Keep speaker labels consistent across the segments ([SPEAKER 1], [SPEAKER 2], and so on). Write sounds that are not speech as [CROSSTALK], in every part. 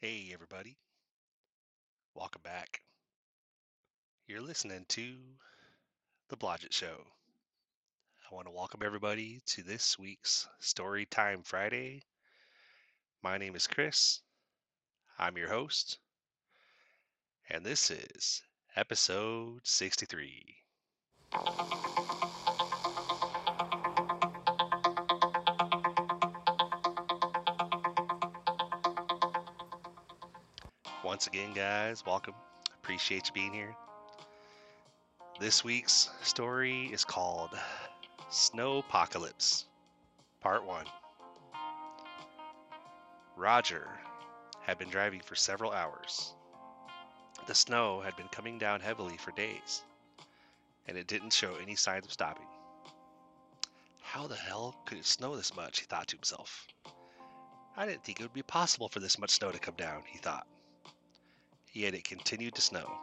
[SPEAKER 1] Hey, everybody. Welcome back. You're listening to The Blodgett Show. I want to welcome everybody to this week's Story Time Friday. My name is Chris. I'm your host. And this is episode 63. Once again, guys, welcome. Appreciate you being here. This week's story is called Snow Apocalypse, Part 1. Roger had been driving for several hours. The snow had been coming down heavily for days, and it didn't show any signs of stopping. How the hell could it snow this much? he thought to himself. I didn't think it would be possible for this much snow to come down, he thought. Yet it continued to snow.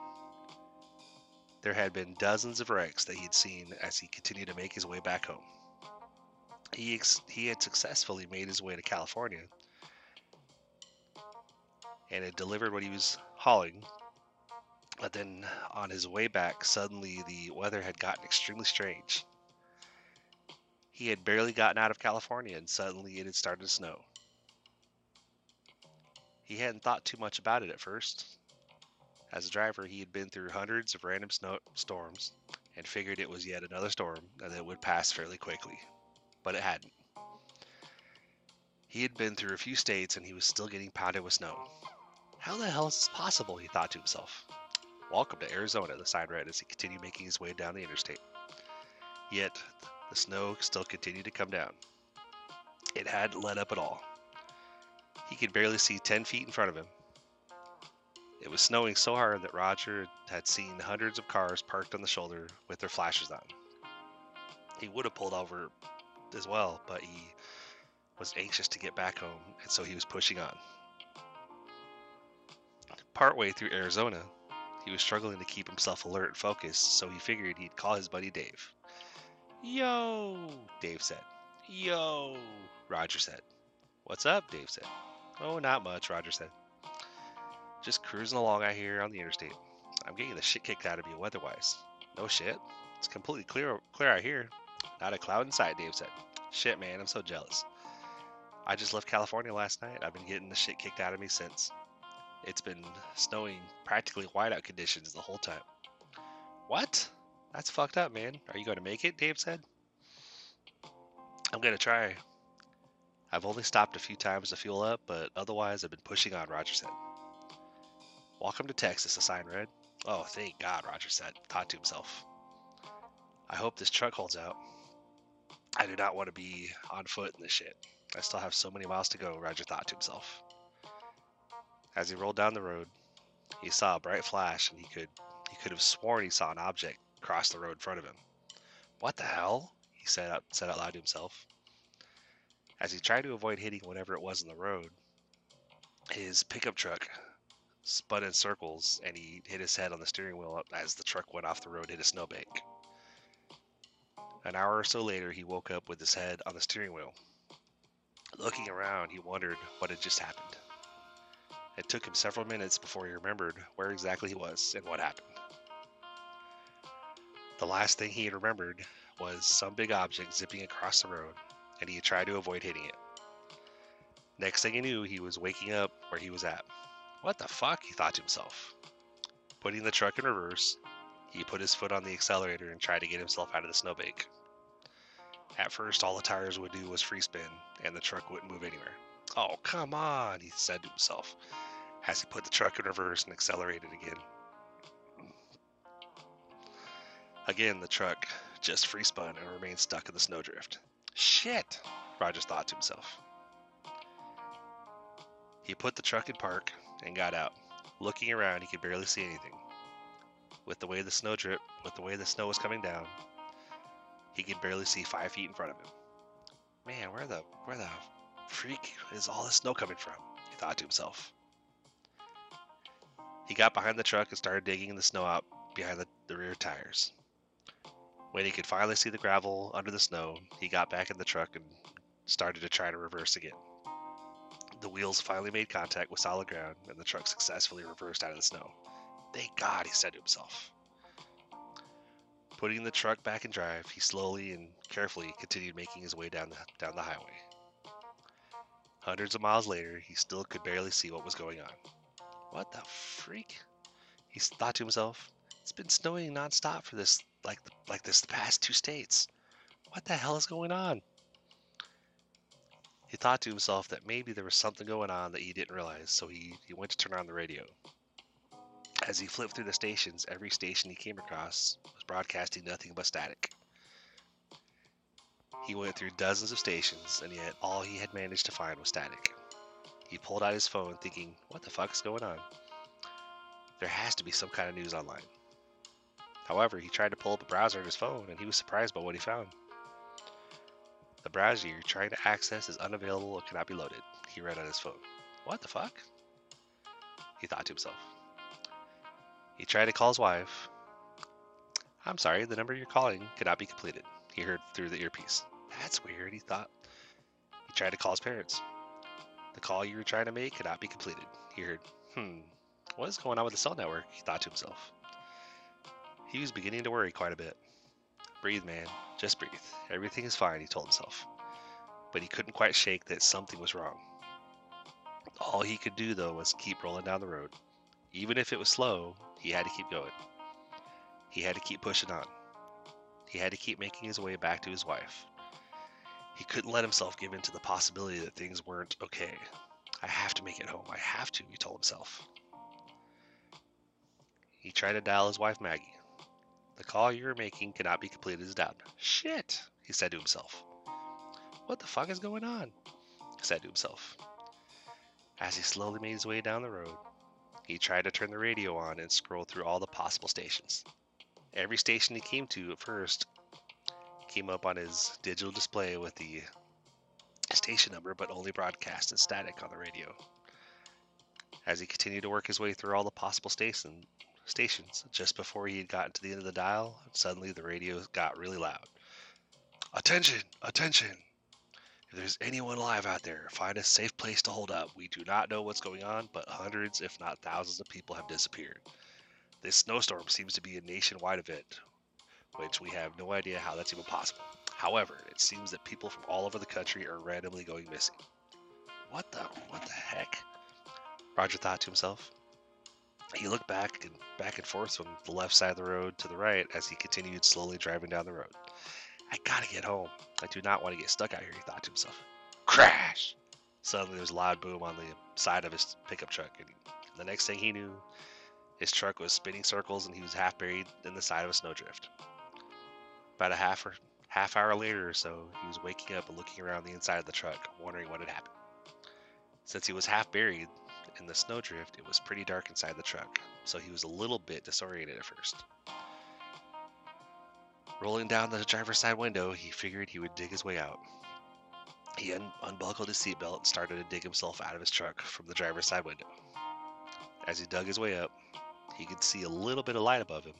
[SPEAKER 1] There had been dozens of wrecks that he had seen as he continued to make his way back home. He, ex- he had successfully made his way to California and had delivered what he was hauling. But then on his way back, suddenly the weather had gotten extremely strange. He had barely gotten out of California and suddenly it had started to snow. He hadn't thought too much about it at first. As a driver, he had been through hundreds of random snow storms and figured it was yet another storm and that it would pass fairly quickly. But it hadn't. He had been through a few states and he was still getting pounded with snow. How the hell is this possible? he thought to himself. Welcome to Arizona, the sign read as he continued making his way down the interstate. Yet, the snow still continued to come down. It hadn't let up at all. He could barely see 10 feet in front of him. It was snowing so hard that Roger had seen hundreds of cars parked on the shoulder with their flashes on. He would have pulled over as well, but he was anxious to get back home, and so he was pushing on. Partway through Arizona, he was struggling to keep himself alert and focused, so he figured he'd call his buddy Dave. Yo, Dave said. Yo, Roger said. What's up? Dave said. Oh, not much, Roger said. Just cruising along out here on the interstate. I'm getting the shit kicked out of me weather-wise. No shit. It's completely clear clear out here. Not a cloud in sight, Dave said. Shit, man, I'm so jealous. I just left California last night. I've been getting the shit kicked out of me since. It's been snowing practically whiteout conditions the whole time. What? That's fucked up, man. Are you going to make it? Dave said. I'm going to try. I've only stopped a few times to fuel up, but otherwise I've been pushing on, Roger said. Welcome to Texas, a sign read. Oh, thank God, Roger said, thought to himself. I hope this truck holds out. I do not want to be on foot in this shit. I still have so many miles to go, Roger thought to himself. As he rolled down the road, he saw a bright flash and he could he could have sworn he saw an object cross the road in front of him. What the hell? he said out said out loud to himself. As he tried to avoid hitting whatever it was in the road, his pickup truck spun in circles and he hit his head on the steering wheel as the truck went off the road hit a snowbank. An hour or so later, he woke up with his head on the steering wheel. Looking around, he wondered what had just happened. It took him several minutes before he remembered where exactly he was and what happened. The last thing he had remembered was some big object zipping across the road, and he had tried to avoid hitting it. Next thing he knew, he was waking up where he was at. What the fuck? he thought to himself. Putting the truck in reverse, he put his foot on the accelerator and tried to get himself out of the snowbank. At first, all the tires would do was free spin, and the truck wouldn't move anywhere. Oh, come on, he said to himself as he put the truck in reverse and accelerated again. Again, the truck just free spun and remained stuck in the snowdrift. Shit, Rogers thought to himself. He put the truck in park and got out. Looking around, he could barely see anything. With the way the snow drip, with the way the snow was coming down, he could barely see five feet in front of him. Man, where the where the freak is all this snow coming from? He thought to himself. He got behind the truck and started digging the snow out behind the, the rear tires. When he could finally see the gravel under the snow, he got back in the truck and started to try to reverse again. The wheels finally made contact with solid ground, and the truck successfully reversed out of the snow. Thank God, he said to himself. Putting the truck back in drive, he slowly and carefully continued making his way down the, down the highway. Hundreds of miles later, he still could barely see what was going on. What the freak? He thought to himself. It's been snowing nonstop for this like like this the past two states. What the hell is going on? He thought to himself that maybe there was something going on that he didn't realize, so he, he went to turn on the radio. As he flipped through the stations, every station he came across was broadcasting nothing but static. He went through dozens of stations, and yet all he had managed to find was static. He pulled out his phone, thinking, What the fuck is going on? There has to be some kind of news online. However, he tried to pull up a browser on his phone, and he was surprised by what he found. The browser you're trying to access is unavailable or cannot be loaded, he read on his phone. What the fuck? He thought to himself. He tried to call his wife. I'm sorry, the number you're calling cannot be completed, he heard through the earpiece. That's weird, he thought. He tried to call his parents. The call you were trying to make cannot be completed, he heard. Hmm, what is going on with the cell network? He thought to himself. He was beginning to worry quite a bit. Breathe, man. Just breathe. Everything is fine, he told himself. But he couldn't quite shake that something was wrong. All he could do, though, was keep rolling down the road. Even if it was slow, he had to keep going. He had to keep pushing on. He had to keep making his way back to his wife. He couldn't let himself give in to the possibility that things weren't okay. I have to make it home. I have to, he told himself. He tried to dial his wife Maggie. The call you are making cannot be completed as down. Shit, he said to himself. What the fuck is going on? He said to himself. As he slowly made his way down the road, he tried to turn the radio on and scroll through all the possible stations. Every station he came to at first came up on his digital display with the station number, but only broadcast in static on the radio. As he continued to work his way through all the possible station, stations. Just before he had gotten to the end of the dial, suddenly the radio got really loud. Attention! Attention! If there's anyone alive out there, find a safe place to hold up. We do not know what's going on, but hundreds, if not thousands, of people have disappeared. This snowstorm seems to be a nationwide event, which we have no idea how that's even possible. However, it seems that people from all over the country are randomly going missing. What the what the heck? Roger thought to himself. He looked back and back and forth from the left side of the road to the right as he continued slowly driving down the road. I gotta get home. I do not want to get stuck out here, he thought to himself. Crash! Suddenly there was a loud boom on the side of his pickup truck, and the next thing he knew, his truck was spinning circles and he was half buried in the side of a snowdrift. About a half or half hour later or so, he was waking up and looking around the inside of the truck, wondering what had happened. Since he was half buried, in the snowdrift, it was pretty dark inside the truck, so he was a little bit disoriented at first. Rolling down the driver's side window, he figured he would dig his way out. He un- unbuckled his seatbelt and started to dig himself out of his truck from the driver's side window. As he dug his way up, he could see a little bit of light above him,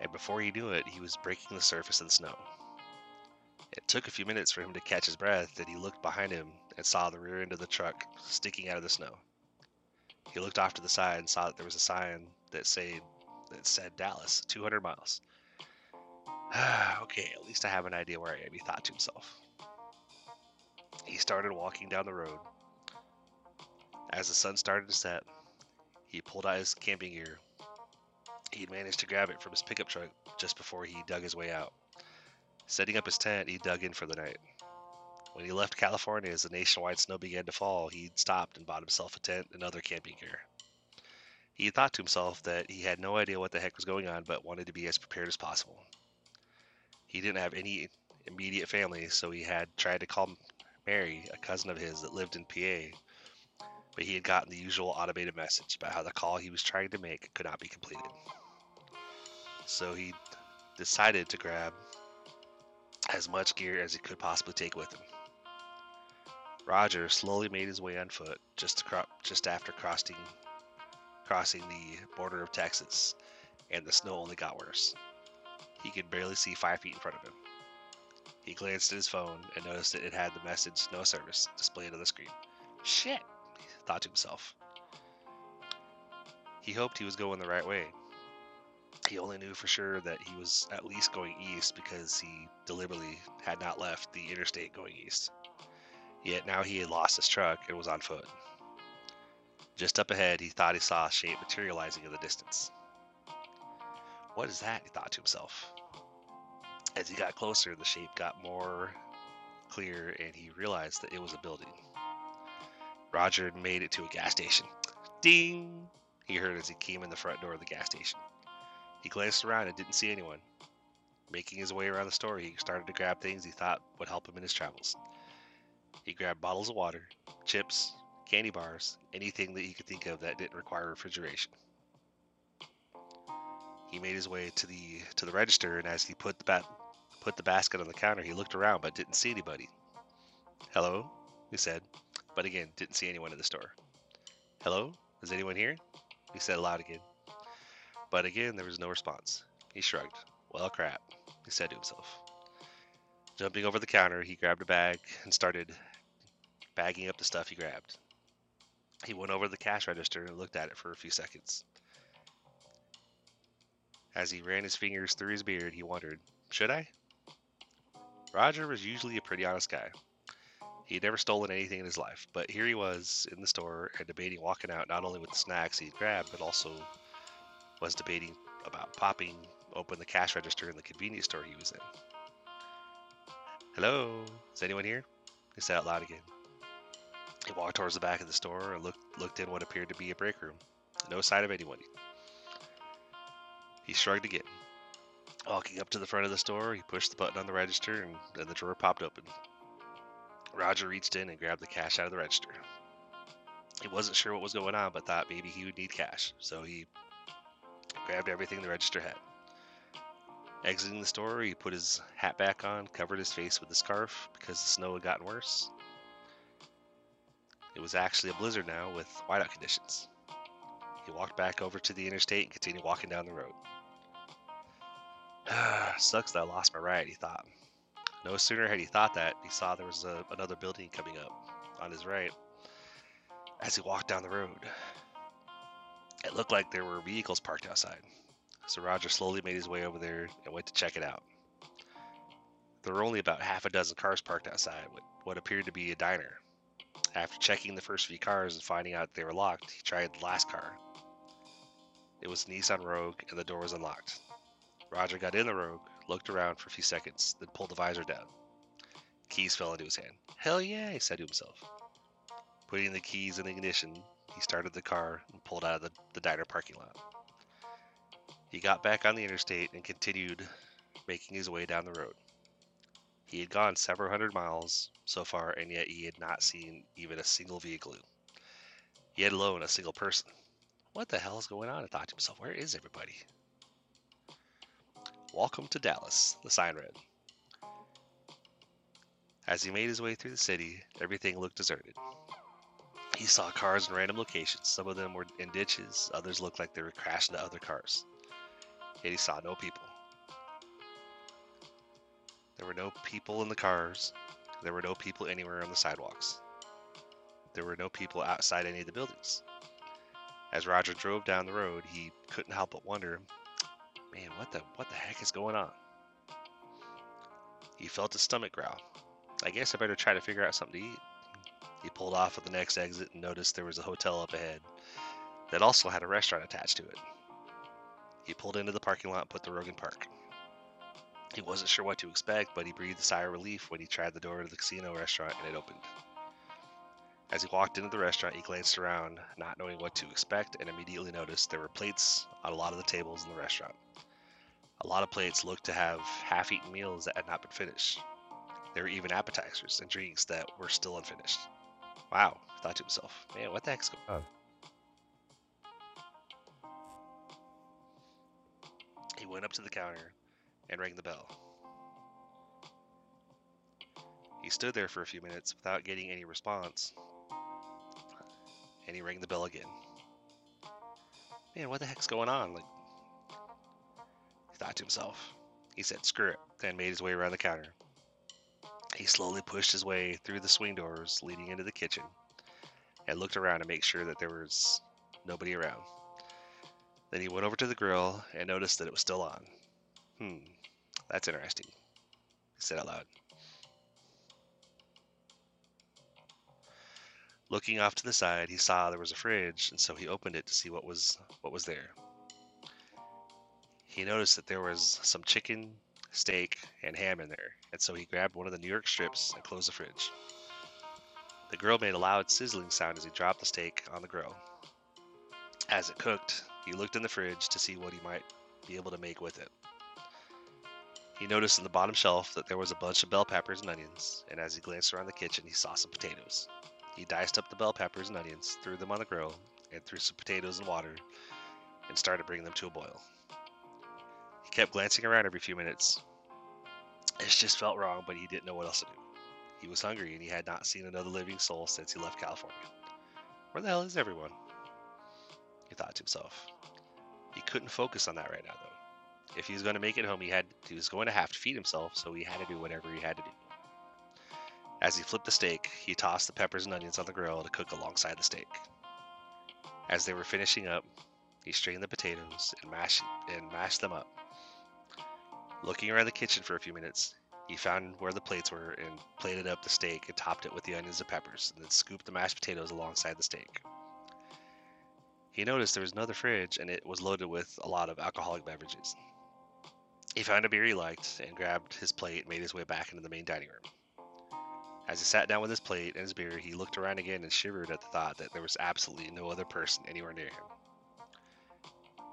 [SPEAKER 1] and before he knew it, he was breaking the surface of the snow. It took a few minutes for him to catch his breath, and he looked behind him and saw the rear end of the truck sticking out of the snow. He looked off to the side and saw that there was a sign that said that said Dallas, 200 miles. [SIGHS] okay, at least I have an idea where I am, he thought to himself. He started walking down the road. As the sun started to set, he pulled out his camping gear. He'd managed to grab it from his pickup truck just before he dug his way out. Setting up his tent, he dug in for the night. When he left California as the nationwide snow began to fall, he stopped and bought himself a tent and other camping gear. He thought to himself that he had no idea what the heck was going on, but wanted to be as prepared as possible. He didn't have any immediate family, so he had tried to call Mary, a cousin of his that lived in PA, but he had gotten the usual automated message about how the call he was trying to make could not be completed. So he decided to grab as much gear as he could possibly take with him. Roger slowly made his way on foot just, cro- just after crossing, crossing the border of Texas, and the snow only got worse. He could barely see five feet in front of him. He glanced at his phone and noticed that it had the message no service displayed on the screen. Shit, he thought to himself. He hoped he was going the right way. He only knew for sure that he was at least going east because he deliberately had not left the interstate going east. Yet now he had lost his truck and was on foot. Just up ahead, he thought he saw a shape materializing in the distance. What is that? he thought to himself. As he got closer, the shape got more clear and he realized that it was a building. Roger made it to a gas station. Ding! He heard as he came in the front door of the gas station. He glanced around and didn't see anyone. Making his way around the store, he started to grab things he thought would help him in his travels. He grabbed bottles of water, chips, candy bars, anything that he could think of that didn't require refrigeration. He made his way to the to the register, and as he put the bat, put the basket on the counter, he looked around but didn't see anybody. "Hello," he said, but again didn't see anyone in the store. "Hello, is anyone here?" he said aloud again. But again there was no response. He shrugged. "Well, crap," he said to himself. Jumping over the counter, he grabbed a bag and started bagging up the stuff he grabbed. He went over to the cash register and looked at it for a few seconds. As he ran his fingers through his beard, he wondered, should I? Roger was usually a pretty honest guy. He had never stolen anything in his life, but here he was in the store and debating walking out not only with the snacks he'd grabbed, but also was debating about popping open the cash register in the convenience store he was in. Hello, is anyone here? He said out loud again. He walked towards the back of the store and looked looked in what appeared to be a break room. No sign of anyone. He shrugged again. Walking up to the front of the store, he pushed the button on the register and then the drawer popped open. Roger reached in and grabbed the cash out of the register. He wasn't sure what was going on, but thought maybe he would need cash, so he grabbed everything the register had. Exiting the store, he put his hat back on, covered his face with a scarf because the snow had gotten worse. It was actually a blizzard now with whiteout conditions. He walked back over to the interstate and continued walking down the road. [SIGHS] Sucks that I lost my ride, he thought. No sooner had he thought that, he saw there was a, another building coming up on his right as he walked down the road. It looked like there were vehicles parked outside, so Roger slowly made his way over there and went to check it out. There were only about half a dozen cars parked outside with what appeared to be a diner. After checking the first few cars and finding out they were locked, he tried the last car. It was Nissan Rogue and the door was unlocked. Roger got in the Rogue, looked around for a few seconds, then pulled the visor down. Keys fell into his hand. Hell yeah, he said to himself. Putting the keys in the ignition, he started the car and pulled out of the, the diner parking lot. He got back on the interstate and continued making his way down the road. He had gone several hundred miles so far, and yet he had not seen even a single vehicle, yet alone a single person. What the hell is going on? I thought to himself, where is everybody? Welcome to Dallas, the sign read. As he made his way through the city, everything looked deserted. He saw cars in random locations. Some of them were in ditches, others looked like they were crashed into other cars. He saw no people. There were no people in the cars. There were no people anywhere on the sidewalks. There were no people outside any of the buildings. As Roger drove down the road, he couldn't help but wonder, man, what the what the heck is going on? He felt his stomach growl. I guess I better try to figure out something to eat. He pulled off at the next exit and noticed there was a hotel up ahead that also had a restaurant attached to it. He pulled into the parking lot and put the Rogue in Park. He wasn't sure what to expect, but he breathed a sigh of relief when he tried the door to the casino restaurant and it opened. As he walked into the restaurant, he glanced around, not knowing what to expect, and immediately noticed there were plates on a lot of the tables in the restaurant. A lot of plates looked to have half eaten meals that had not been finished. There were even appetizers and drinks that were still unfinished. Wow, he thought to himself, man, what the heck's going on? Uh, went up to the counter and rang the bell. He stood there for a few minutes without getting any response, and he rang the bell again. Man, what the heck's going on? Like, he thought to himself. He said, screw it, then made his way around the counter. He slowly pushed his way through the swing doors leading into the kitchen. and looked around to make sure that there was nobody around. Then he went over to the grill and noticed that it was still on. Hmm, that's interesting, he said out loud. Looking off to the side, he saw there was a fridge, and so he opened it to see what was what was there. He noticed that there was some chicken, steak, and ham in there, and so he grabbed one of the New York strips and closed the fridge. The grill made a loud sizzling sound as he dropped the steak on the grill. As it cooked, he looked in the fridge to see what he might be able to make with it. He noticed on the bottom shelf that there was a bunch of bell peppers and onions, and as he glanced around the kitchen, he saw some potatoes. He diced up the bell peppers and onions, threw them on the grill, and threw some potatoes and water, and started bringing them to a boil. He kept glancing around every few minutes. It just felt wrong, but he didn't know what else to do. He was hungry, and he had not seen another living soul since he left California. Where the hell is everyone? He thought to himself. He couldn't focus on that right now, though. If he was going to make it home, he had he was going to have to feed himself, so he had to do whatever he had to do. As he flipped the steak, he tossed the peppers and onions on the grill to cook alongside the steak. As they were finishing up, he strained the potatoes and mashed and mashed them up. Looking around the kitchen for a few minutes, he found where the plates were and plated up the steak and topped it with the onions and peppers, and then scooped the mashed potatoes alongside the steak. He noticed there was another fridge and it was loaded with a lot of alcoholic beverages. He found a beer he liked and grabbed his plate and made his way back into the main dining room. As he sat down with his plate and his beer, he looked around again and shivered at the thought that there was absolutely no other person anywhere near him.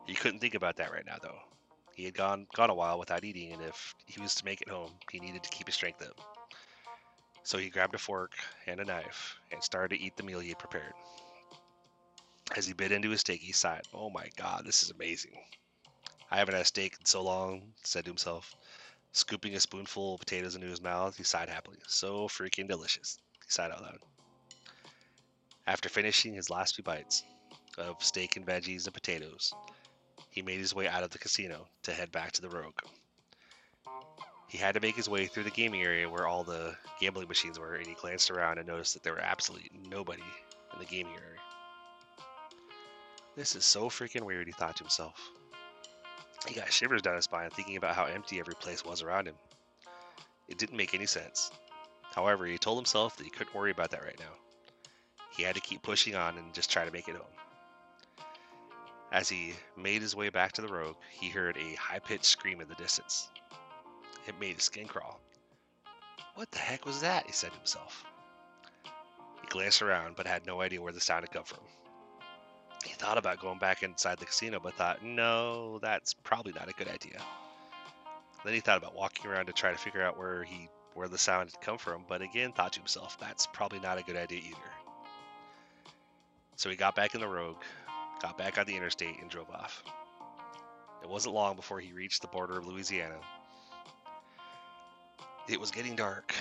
[SPEAKER 1] He couldn't think about that right now, though. He had gone gone a while without eating, and if he was to make it home, he needed to keep his strength up. So he grabbed a fork and a knife and started to eat the meal he had prepared. As he bit into his steak, he sighed, Oh my god, this is amazing. I haven't had steak in so long, said to himself. Scooping a spoonful of potatoes into his mouth, he sighed happily. So freaking delicious, he sighed out loud. After finishing his last few bites of steak and veggies and potatoes, he made his way out of the casino to head back to the Rogue. He had to make his way through the gaming area where all the gambling machines were, and he glanced around and noticed that there were absolutely nobody in the gaming area. This is so freaking weird, he thought to himself. He got shivers down his spine thinking about how empty every place was around him. It didn't make any sense. However, he told himself that he couldn't worry about that right now. He had to keep pushing on and just try to make it home. As he made his way back to the rogue, he heard a high pitched scream in the distance. It made his skin crawl. What the heck was that? he said to himself. He glanced around but had no idea where the sound had come from. He thought about going back inside the casino, but thought, no, that's probably not a good idea. Then he thought about walking around to try to figure out where he where the sound had come from, but again thought to himself, that's probably not a good idea either. So he got back in the Rogue, got back on the interstate, and drove off. It wasn't long before he reached the border of Louisiana. It was getting dark,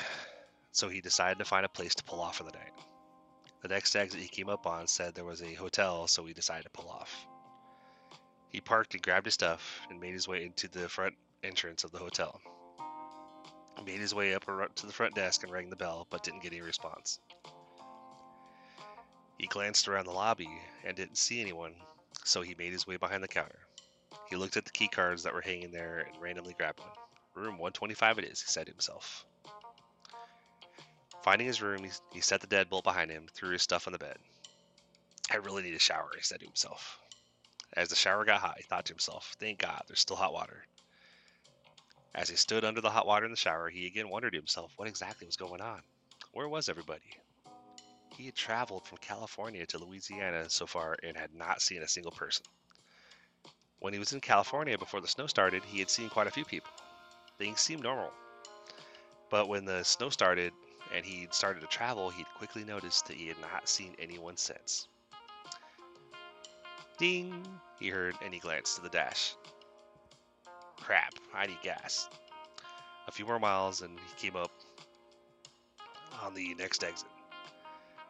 [SPEAKER 1] so he decided to find a place to pull off for the night. The next exit he came up on said there was a hotel, so he decided to pull off. He parked and grabbed his stuff and made his way into the front entrance of the hotel. He made his way up to the front desk and rang the bell, but didn't get any response. He glanced around the lobby and didn't see anyone, so he made his way behind the counter. He looked at the key cards that were hanging there and randomly grabbed one. Room 125 it is, he said to himself. Finding his room, he, he set the deadbolt behind him, threw his stuff on the bed. I really need a shower, he said to himself. As the shower got hot, he thought to himself, thank God, there's still hot water. As he stood under the hot water in the shower, he again wondered to himself what exactly was going on. Where was everybody? He had traveled from California to Louisiana so far and had not seen a single person. When he was in California before the snow started, he had seen quite a few people. Things seemed normal. But when the snow started, and he'd started to travel, he'd quickly noticed that he had not seen anyone since. Ding! he heard, and he glanced to the dash. Crap, I need gas. A few more miles, and he came up on the next exit.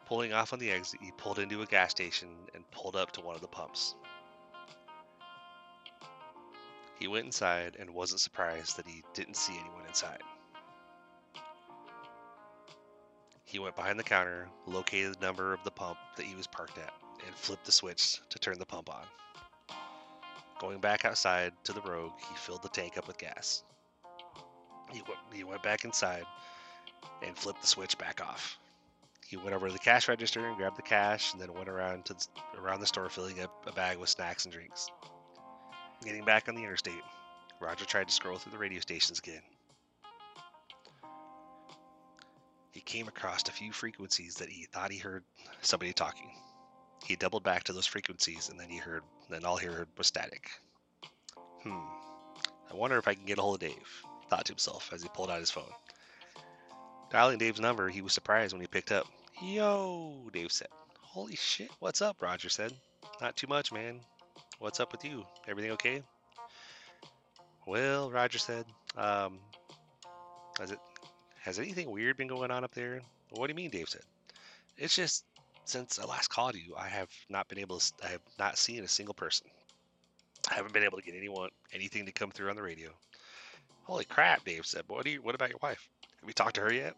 [SPEAKER 1] Pulling off on the exit, he pulled into a gas station and pulled up to one of the pumps. He went inside and wasn't surprised that he didn't see anyone inside. He went behind the counter, located the number of the pump that he was parked at, and flipped the switch to turn the pump on. Going back outside to the rogue, he filled the tank up with gas. He went, he went back inside and flipped the switch back off. He went over to the cash register and grabbed the cash, and then went around to around the store filling up a bag with snacks and drinks. Getting back on the interstate, Roger tried to scroll through the radio stations again. He came across a few frequencies that he thought he heard somebody talking. He doubled back to those frequencies, and then he heard, then all he heard was static. Hmm. I wonder if I can get a hold of Dave, thought to himself as he pulled out his phone. Dialing Dave's number, he was surprised when he picked up. Yo, Dave said. Holy shit, what's up? Roger said. Not too much, man. What's up with you? Everything okay? Well, Roger said, um, has it has anything weird been going on up there? What do you mean? Dave said. It's just since I last called you, I have not been able to. I have not seen a single person. I haven't been able to get anyone anything to come through on the radio. Holy crap, Dave said. What do you? What about your wife? Have you talked to her yet?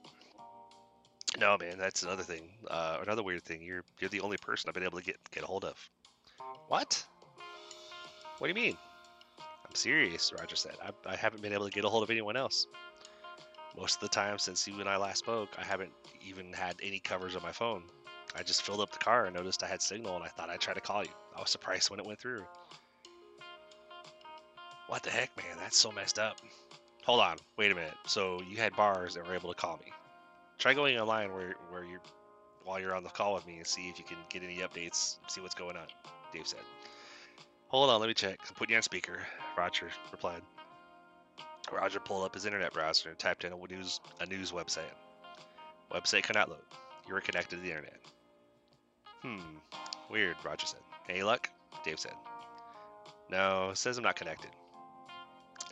[SPEAKER 1] No, man. That's another thing. Uh, another weird thing. You're you're the only person I've been able to get get a hold of. What? What do you mean? I'm serious, Roger said. I, I haven't been able to get a hold of anyone else. Most of the time since you and I last spoke, I haven't even had any covers on my phone. I just filled up the car and noticed I had signal and I thought I'd try to call you. I was surprised when it went through. What the heck, man? That's so messed up. Hold on. Wait a minute. So you had bars and were able to call me. Try going online where, where you're while you're on the call with me and see if you can get any updates, see what's going on, Dave said. Hold on, let me check. I'm putting you on speaker. Roger replied. Roger pulled up his internet browser and typed in a news a news website. Website cannot load. You are connected to the internet. Hmm. Weird, Roger said. Any luck? Dave said. No, says I'm not connected.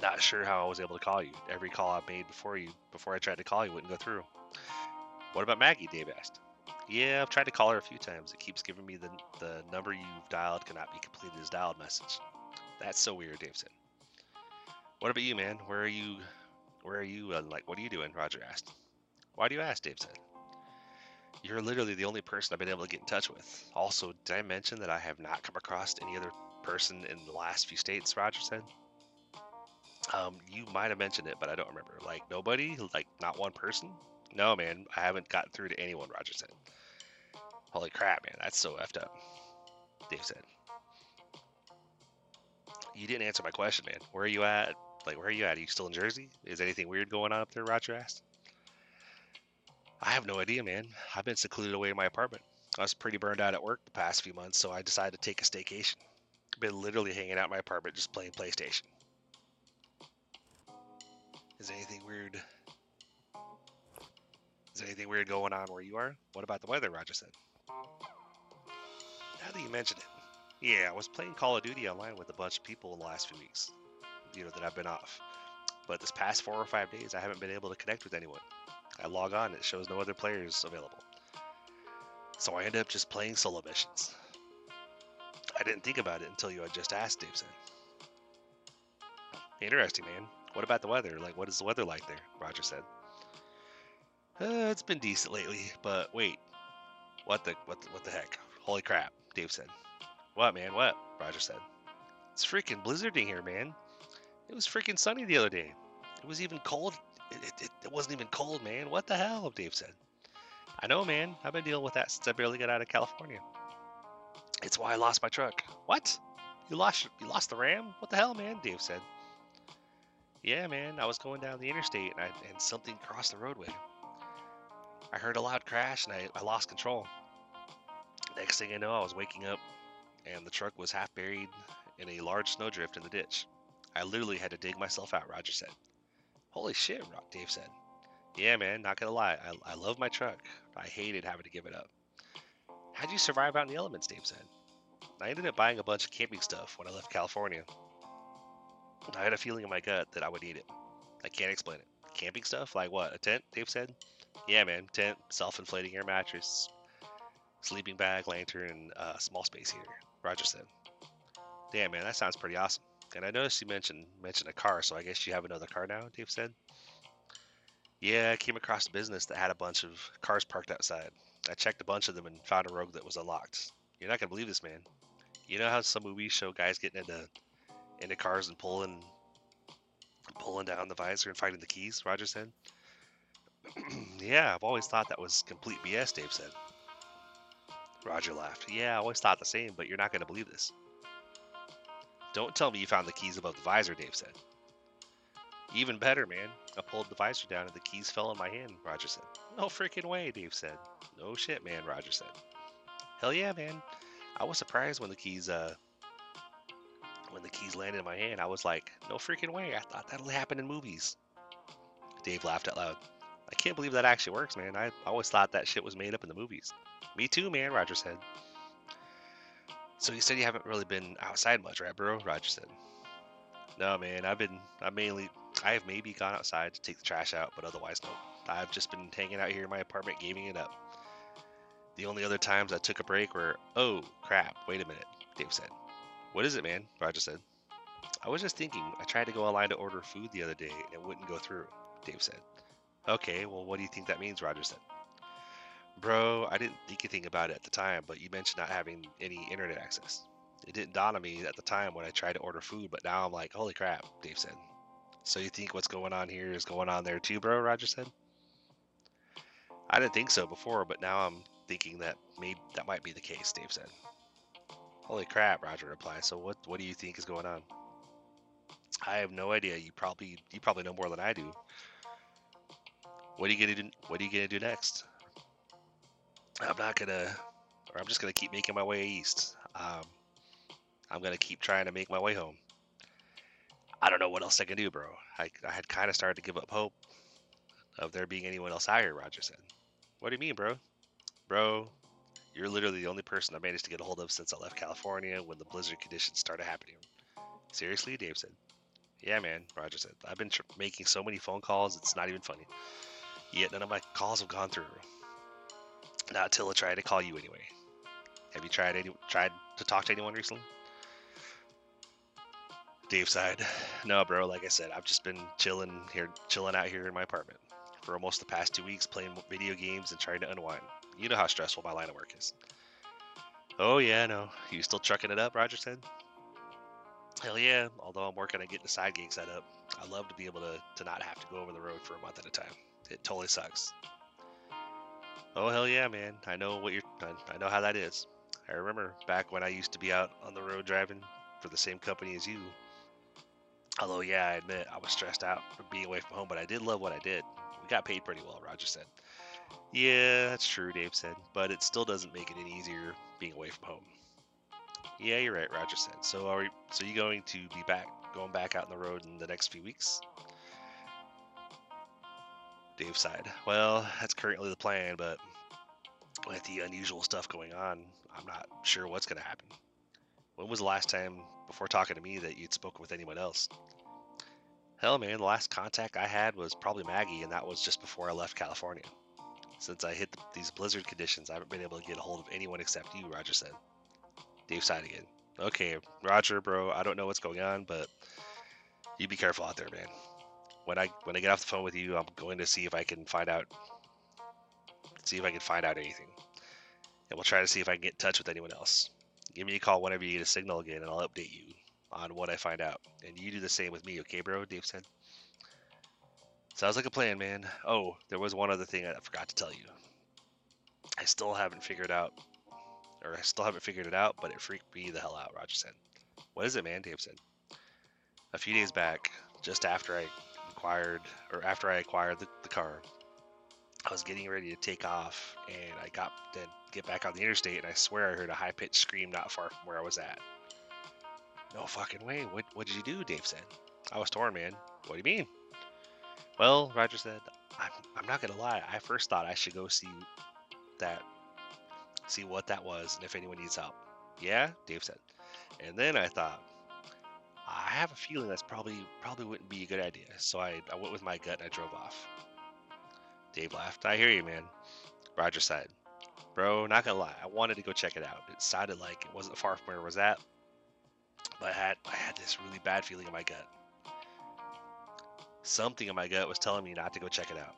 [SPEAKER 1] Not sure how I was able to call you. Every call I made before you before I tried to call you wouldn't go through. What about Maggie? Dave asked. Yeah, I've tried to call her a few times. It keeps giving me the the number you've dialed cannot be completed as dialed message. That's so weird, Dave said. What about you, man? Where are you? Where are you? Uh, like, what are you doing? Roger asked. Why do you ask? Dave said. You're literally the only person I've been able to get in touch with. Also, did I mention that I have not come across any other person in the last few states? Roger said. Um, you might have mentioned it, but I don't remember. Like nobody, like not one person. No, man, I haven't gotten through to anyone. Roger said. Holy crap, man, that's so effed up. Dave said. You didn't answer my question, man. Where are you at? Like, where are you at? Are you still in Jersey? Is anything weird going on up there? Roger asked. I have no idea, man. I've been secluded away in my apartment. I was pretty burned out at work the past few months, so I decided to take a staycation. Been literally hanging out in my apartment just playing PlayStation. Is anything weird? Is anything weird going on where you are? What about the weather? Roger said. Now that you mention it, yeah, I was playing Call of Duty online with a bunch of people in the last few weeks. You know that I've been off, but this past four or five days, I haven't been able to connect with anyone. I log on, it shows no other players available. So I end up just playing solo missions. I didn't think about it until you had just asked, Dave said. Interesting, man. What about the weather? Like, what is the weather like there? Roger said. Uh, it's been decent lately, but wait. What the, what the, what the heck? Holy crap, Dave said. What, man? What? Roger said. It's freaking blizzarding here, man. It was freaking sunny the other day. It was even cold it, it, it wasn't even cold, man. What the hell? Dave said. I know, man. I've been dealing with that since I barely got out of California. It's why I lost my truck. What? You lost you lost the Ram? What the hell, man? Dave said. Yeah, man. I was going down the interstate and, I, and something crossed the roadway. I heard a loud crash and I, I lost control. Next thing I know, I was waking up and the truck was half buried in a large snowdrift in the ditch. I literally had to dig myself out, Roger said. Holy shit, Rock Dave said. Yeah, man, not gonna lie. I, I love my truck. I hated having to give it up. How'd you survive out in the elements, Dave said. I ended up buying a bunch of camping stuff when I left California. I had a feeling in my gut that I would need it. I can't explain it. Camping stuff? Like what? A tent? Dave said. Yeah, man. Tent, self-inflating air mattress, sleeping bag, lantern, and uh, small space heater. Roger said. Damn, man, that sounds pretty awesome. And I noticed you mentioned mentioned a car, so I guess you have another car now, Dave said. Yeah, I came across a business that had a bunch of cars parked outside. I checked a bunch of them and found a rogue that was unlocked. You're not gonna believe this, man. You know how some movies show guys getting into into cars and pulling pulling down the visor and finding the keys? Roger said. [CLEARS THROAT] yeah, I've always thought that was complete BS. Dave said. Roger laughed. Yeah, I always thought the same, but you're not gonna believe this. Don't tell me you found the keys above the visor, Dave said. Even better, man. I pulled the visor down and the keys fell in my hand, Roger said. No freaking way, Dave said. No shit, man, Roger said. Hell yeah, man. I was surprised when the keys uh when the keys landed in my hand. I was like, no freaking way. I thought that'll happen in movies. Dave laughed out loud. I can't believe that actually works, man. I always thought that shit was made up in the movies. Me too, man, Roger said. So you said you haven't really been outside much, right, bro? Roger said. No, man. I've been. I mainly. I have maybe gone outside to take the trash out, but otherwise, no. I've just been hanging out here in my apartment, gaming it up. The only other times I took a break were, oh crap, wait a minute, Dave said. What is it, man? Roger said. I was just thinking. I tried to go online to order food the other day and it wouldn't go through. Dave said. Okay, well, what do you think that means? Roger said. Bro, I didn't think anything about it at the time, but you mentioned not having any internet access. It didn't dawn on me at the time when I tried to order food, but now I'm like, holy crap, Dave said. So you think what's going on here is going on there too, bro? Roger said. I didn't think so before, but now I'm thinking that maybe that might be the case, Dave said. Holy crap, Roger replied. So what what do you think is going on? I have no idea. You probably you probably know more than I do. What are you gonna do? What are you gonna do next? I'm not gonna, or I'm just gonna keep making my way east. Um, I'm gonna keep trying to make my way home. I don't know what else I can do, bro. I, I had kind of started to give up hope of there being anyone else out here, Roger said. What do you mean, bro? Bro, you're literally the only person I managed to get a hold of since I left California when the blizzard conditions started happening. Seriously? Dave said. Yeah, man, Roger said. I've been tr- making so many phone calls, it's not even funny. Yet none of my calls have gone through. Not till I tried to call you anyway. Have you tried any tried to talk to anyone recently? Dave sighed. No, bro. Like I said, I've just been chilling here, chilling out here in my apartment for almost the past two weeks, playing video games and trying to unwind. You know how stressful my line of work is. Oh yeah, no. You still trucking it up? Roger said. Hell yeah. Although I'm working on getting a side gig set up, I love to be able to to not have to go over the road for a month at a time. It totally sucks. Oh hell yeah, man! I know what you're. I know how that is. I remember back when I used to be out on the road driving for the same company as you. Although, yeah, I admit I was stressed out from being away from home, but I did love what I did. We got paid pretty well, Roger said. Yeah, that's true, Dave said, but it still doesn't make it any easier being away from home. Yeah, you're right, Roger said. So are we, so you going to be back, going back out on the road in the next few weeks? Dave sighed. Well, that's currently the plan, but with the unusual stuff going on, I'm not sure what's going to happen. When was the last time before talking to me that you'd spoken with anyone else? Hell, man, the last contact I had was probably Maggie, and that was just before I left California. Since I hit the, these blizzard conditions, I haven't been able to get a hold of anyone except you, Roger said. Dave sighed again. Okay, Roger, bro, I don't know what's going on, but you be careful out there, man when I when I get off the phone with you, I'm going to see if I can find out see if I can find out anything. And we'll try to see if I can get in touch with anyone else. Give me a call whenever you get a signal again and I'll update you on what I find out. And you do the same with me, okay, bro? Dave said. Sounds like a plan, man. Oh, there was one other thing I forgot to tell you. I still haven't figured out, or I still haven't figured it out, but it freaked me the hell out, Roger said. What is it, man? Dave said. A few days back, just after I acquired, or after I acquired the, the car, I was getting ready to take off, and I got to get back on the interstate, and I swear I heard a high pitched scream not far from where I was at. No fucking way. What what did you do? Dave said. I was torn, man. What do you mean? Well, Roger said, I'm, I'm not gonna lie. I first thought I should go see that, see what that was, and if anyone needs help. Yeah, Dave said. And then I thought, I have a feeling that's probably probably wouldn't be a good idea. So I, I went with my gut and I drove off. Dave laughed. I hear you, man. Roger sighed. Bro, not gonna lie, I wanted to go check it out. It sounded like it wasn't far from where it was at. But I had I had this really bad feeling in my gut. Something in my gut was telling me not to go check it out.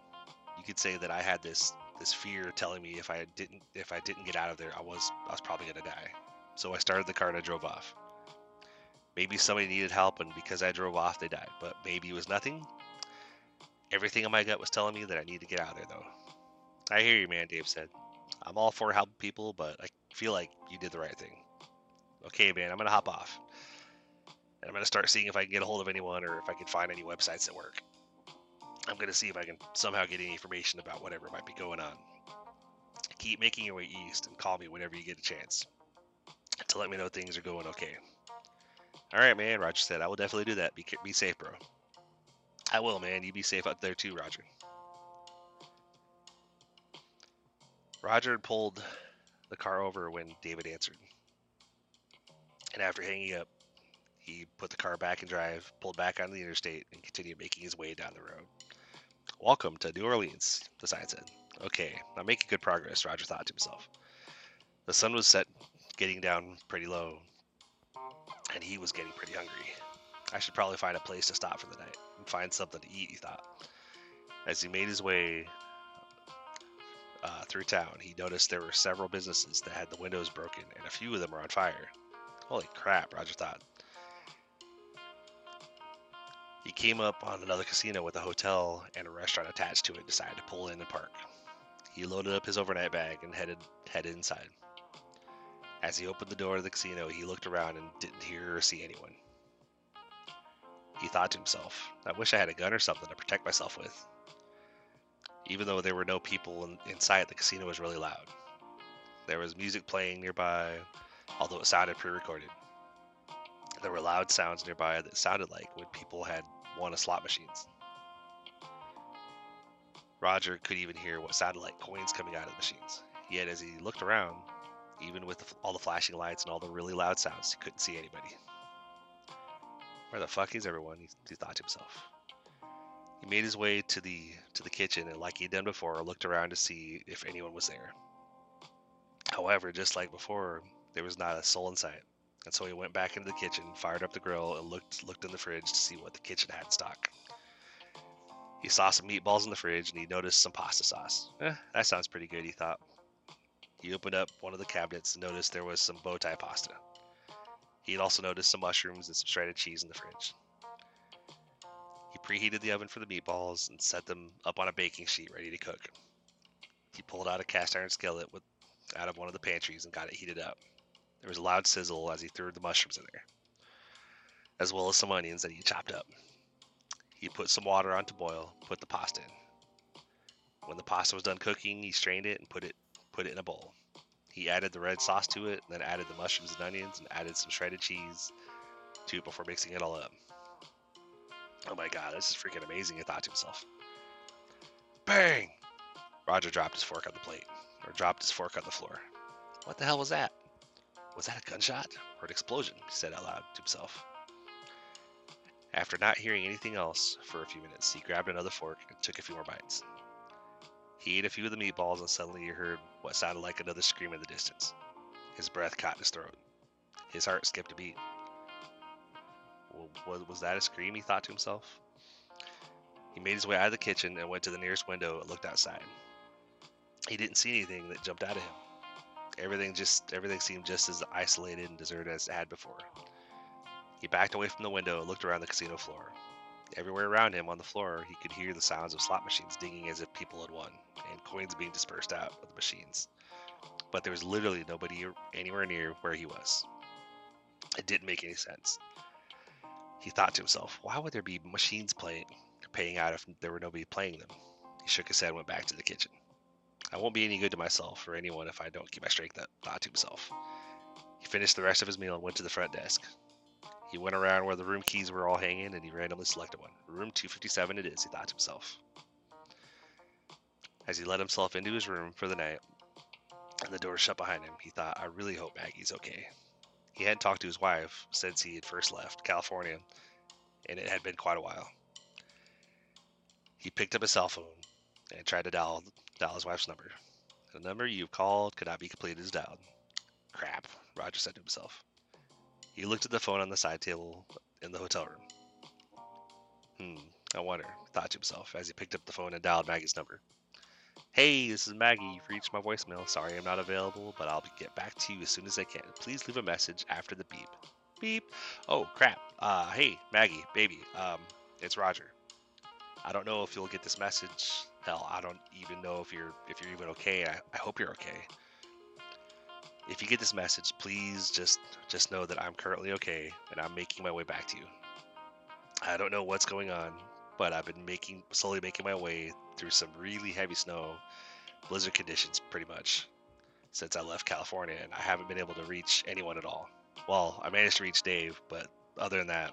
[SPEAKER 1] you could say that I had this this fear telling me if I didn't if I didn't get out of there, I was I was probably gonna die. So I started the car and I drove off. Maybe somebody needed help, and because I drove off, they died. But maybe it was nothing. Everything in my gut was telling me that I need to get out of there, though. I hear you, man. Dave said. I'm all for helping people, but I feel like you did the right thing. Okay, man. I'm gonna hop off, and I'm gonna start seeing if I can get a hold of anyone or if I can find any websites that work. I'm going to see if I can somehow get any information about whatever might be going on. Keep making your way east and call me whenever you get a chance to let me know things are going okay. All right, man, Roger said. I will definitely do that. Be, be safe, bro. I will, man. You be safe out there too, Roger. Roger pulled the car over when David answered. And after hanging up, he put the car back in drive, pulled back onto the interstate, and continued making his way down the road. Welcome to New Orleans, the sign said. Okay, I'm making good progress, Roger thought to himself. The sun was set, getting down pretty low, and he was getting pretty hungry. I should probably find a place to stop for the night and find something to eat, he thought. As he made his way uh, through town, he noticed there were several businesses that had the windows broken, and a few of them were on fire. Holy crap, Roger thought. He came up on another casino with a hotel and a restaurant attached to it and decided to pull in and park. He loaded up his overnight bag and headed headed inside. As he opened the door of the casino, he looked around and didn't hear or see anyone. He thought to himself, I wish I had a gun or something to protect myself with. Even though there were no people in, inside, the casino was really loud. There was music playing nearby, although it sounded pre recorded. There were loud sounds nearby that sounded like when people had won a slot machines. Roger could even hear what sounded like coins coming out of the machines. Yet as he looked around, even with all the flashing lights and all the really loud sounds, he couldn't see anybody. Where the fuck is everyone? He, he thought to himself. He made his way to the to the kitchen and, like he'd done before, looked around to see if anyone was there. However, just like before, there was not a soul in sight. And so he went back into the kitchen, fired up the grill, and looked looked in the fridge to see what the kitchen had in stock. He saw some meatballs in the fridge and he noticed some pasta sauce. Eh, that sounds pretty good, he thought. He opened up one of the cabinets and noticed there was some bow tie pasta. He had also noticed some mushrooms and some shredded cheese in the fridge. He preheated the oven for the meatballs and set them up on a baking sheet ready to cook. He pulled out a cast iron skillet with, out of one of the pantries and got it heated up. There was a loud sizzle as he threw the mushrooms in there, as well as some onions that he chopped up. He put some water on to boil, put the pasta in. When the pasta was done cooking, he strained it and put it put it in a bowl. He added the red sauce to it, then added the mushrooms and onions, and added some shredded cheese to it before mixing it all up. Oh my god, this is freaking amazing, he thought to himself. Bang! Roger dropped his fork on the plate, or dropped his fork on the floor. What the hell was that? Was that a gunshot or an explosion? He said out loud to himself. After not hearing anything else for a few minutes, he grabbed another fork and took a few more bites. He ate a few of the meatballs and suddenly he heard what sounded like another scream in the distance. His breath caught in his throat. His heart skipped a beat. Was, was that a scream? He thought to himself. He made his way out of the kitchen and went to the nearest window and looked outside. He didn't see anything that jumped out at him. Everything just everything seemed just as isolated and deserted as it had before. He backed away from the window and looked around the casino floor. Everywhere around him on the floor, he could hear the sounds of slot machines dinging as if people had won, and coins being dispersed out of the machines. But there was literally nobody anywhere near where he was. It didn't make any sense. He thought to himself, why would there be machines playing, paying out if there were nobody playing them? He shook his head and went back to the kitchen. I won't be any good to myself or anyone if I don't keep my strength up, thought to himself. He finished the rest of his meal and went to the front desk. He went around where the room keys were all hanging and he randomly selected one. Room 257 it is, he thought to himself. As he let himself into his room for the night and the door shut behind him, he thought, I really hope Maggie's okay. He hadn't talked to his wife since he had first left California, and it had been quite a while. He picked up his cell phone and tried to dial dial his wife's number. The number you've called could not be completed as dialed. Crap, Roger said to himself. He looked at the phone on the side table in the hotel room. Hmm, I wonder, thought to himself as he picked up the phone and dialed Maggie's number. Hey, this is Maggie. You've reached my voicemail. Sorry I'm not available, but I'll get back to you as soon as I can. Please leave a message after the beep. Beep. Oh, crap. Uh, hey, Maggie, baby. Um, it's Roger. I don't know if you'll get this message. Hell, I don't even know if you're if you're even okay. I, I hope you're okay. If you get this message, please just just know that I'm currently okay and I'm making my way back to you. I don't know what's going on, but I've been making slowly making my way through some really heavy snow, blizzard conditions pretty much since I left California and I haven't been able to reach anyone at all. Well, I managed to reach Dave, but other than that,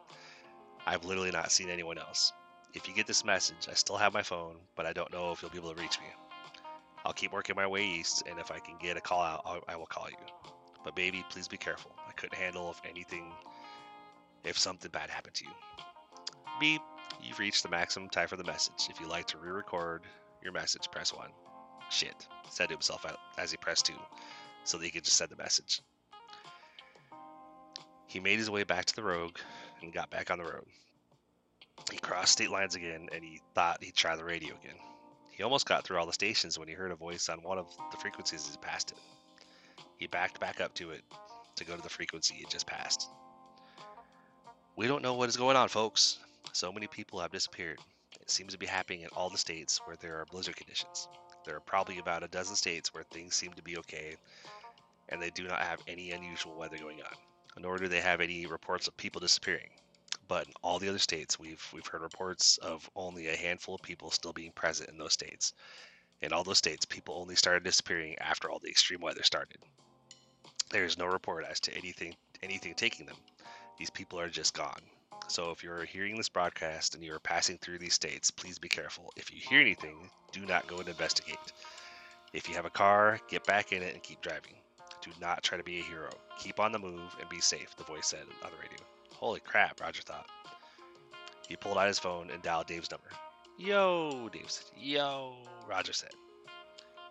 [SPEAKER 1] I've literally not seen anyone else. If you get this message, I still have my phone, but I don't know if you'll be able to reach me. I'll keep working my way east, and if I can get a call out, I'll, I will call you. But baby, please be careful. I couldn't handle if anything, if something bad happened to you. Beep. You've reached the maximum time for the message. If you'd like to re-record your message, press one. Shit, said to himself as he pressed two, so that he could just send the message. He made his way back to the Rogue and got back on the road. He crossed state lines again, and he thought he'd try the radio again. He almost got through all the stations when he heard a voice on one of the frequencies as he passed it. He backed back up to it to go to the frequency he just passed. We don't know what is going on, folks. So many people have disappeared. It seems to be happening in all the states where there are blizzard conditions. There are probably about a dozen states where things seem to be okay, and they do not have any unusual weather going on, nor do they have any reports of people disappearing. But in all the other states, we've we've heard reports of only a handful of people still being present in those states. In all those states, people only started disappearing after all the extreme weather started. There is no report as to anything anything taking them. These people are just gone. So if you're hearing this broadcast and you're passing through these states, please be careful. If you hear anything, do not go and investigate. If you have a car, get back in it and keep driving. Do not try to be a hero. Keep on the move and be safe, the voice said on the radio. Holy crap, Roger thought. He pulled out his phone and dialed Dave's number. Yo, Dave said. Yo, Roger said.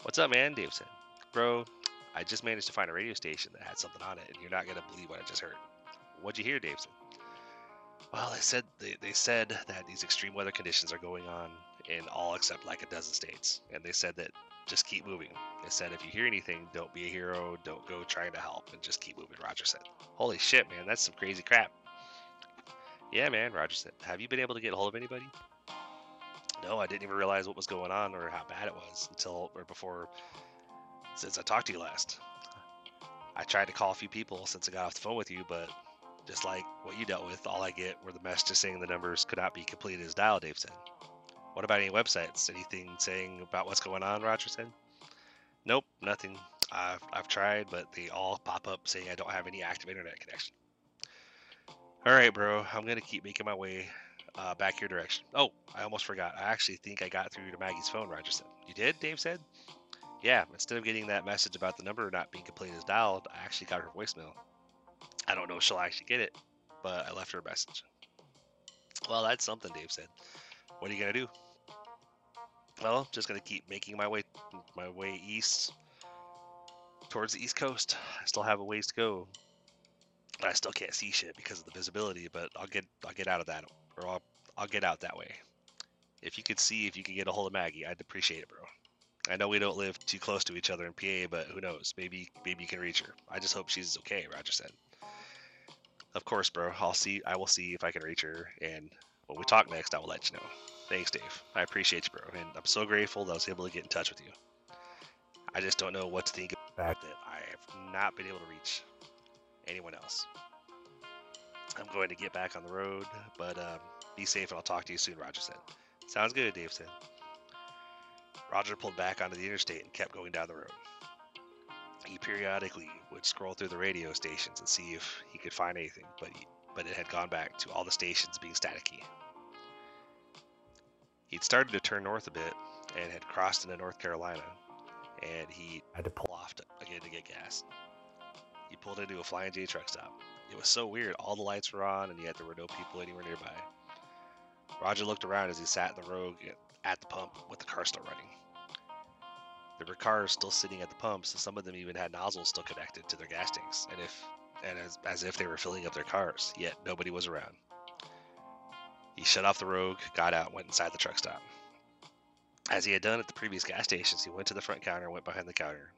[SPEAKER 1] What's up, man? Dave said. Bro, I just managed to find a radio station that had something on it, and you're not going to believe what I just heard. What'd you hear, Dave said? Well, they said they, they said that these extreme weather conditions are going on in all except like a dozen states, and they said that just keep moving. They said if you hear anything, don't be a hero, don't go trying to help, and just keep moving. Roger said. Holy shit, man, that's some crazy crap. Yeah, man, Roger said. Have you been able to get a hold of anybody? No, I didn't even realize what was going on or how bad it was until or before since I talked to you last. I tried to call a few people since I got off the phone with you, but just like what you dealt with, all I get were the messages saying the numbers could not be completed as dial, Dave said. What about any websites? Anything saying about what's going on, Roger said. Nope, nothing. I've, I've tried, but they all pop up saying I don't have any active internet connection. All right, bro. I'm to keep making my way uh, back your direction. Oh, I almost forgot. I actually think I got through to Maggie's phone, Roger said. You did? Dave said. Yeah, instead of getting that message about the number not being completed as dialed, I actually got her voicemail. I don't know if she'll actually get it, but I left her a message. Well, that's something, Dave said. What are you gonna do? Well, I'm just gonna keep making my way my way east towards the east coast. I still have a ways to go. I still can't see shit because of the visibility, but I'll get I'll get out of that or I'll I'll get out that way. If you could see if you could get a hold of Maggie, I'd appreciate it, bro. I know we don't live too close to each other in PA, but who knows? Maybe maybe you can reach her. I just hope she's okay, Roger said. Of course, bro. I'll see. I will see if I can reach her, and when we talk next, I will let you know. Thanks, Dave. I appreciate you, bro, and I'm so grateful that I was able to get in touch with you. I just don't know what to think fact that I have not been able to reach anyone else. I'm going to get back on the road, but um, be safe, and I'll talk to you soon. Roger said. Sounds good, Dave said. Roger pulled back onto the interstate and kept going down the road. He periodically would scroll through the radio stations and see if he could find anything, but he, but it had gone back to all the stations being staticky. He'd started to turn north a bit and had crossed into North Carolina, and he had to pull off to, again to get gas. He pulled into a Flying J truck stop. It was so weird. All the lights were on, and yet there were no people anywhere nearby. Roger looked around as he sat in the Rogue at the pump with the car still running. There were cars still sitting at the pumps, and some of them even had nozzles still connected to their gas tanks, and if and as, as if they were filling up their cars. Yet nobody was around. He shut off the Rogue, got out, went inside the truck stop. As he had done at the previous gas stations, he went to the front counter and went behind the counter.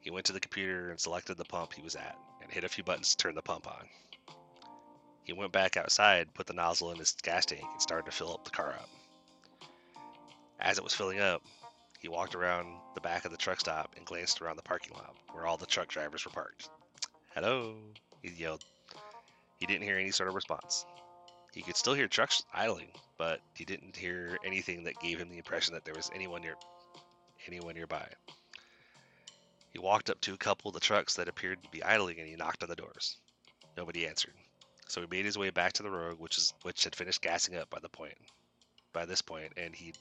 [SPEAKER 1] He went to the computer and selected the pump he was at and hit a few buttons to turn the pump on. He went back outside, put the nozzle in his gas tank, and started to fill up the car up. As it was filling up, he walked around the back of the truck stop and glanced around the parking lot where all the truck drivers were parked. Hello, he yelled. He didn't hear any sort of response. He could still hear trucks idling, but he didn't hear anything that gave him the impression that there was anyone near anyone nearby. He walked up to a couple of the trucks that appeared to be idling and he knocked on the doors. Nobody answered. So he made his way back to the Rogue, which is which had finished gassing up by the point by this point, and he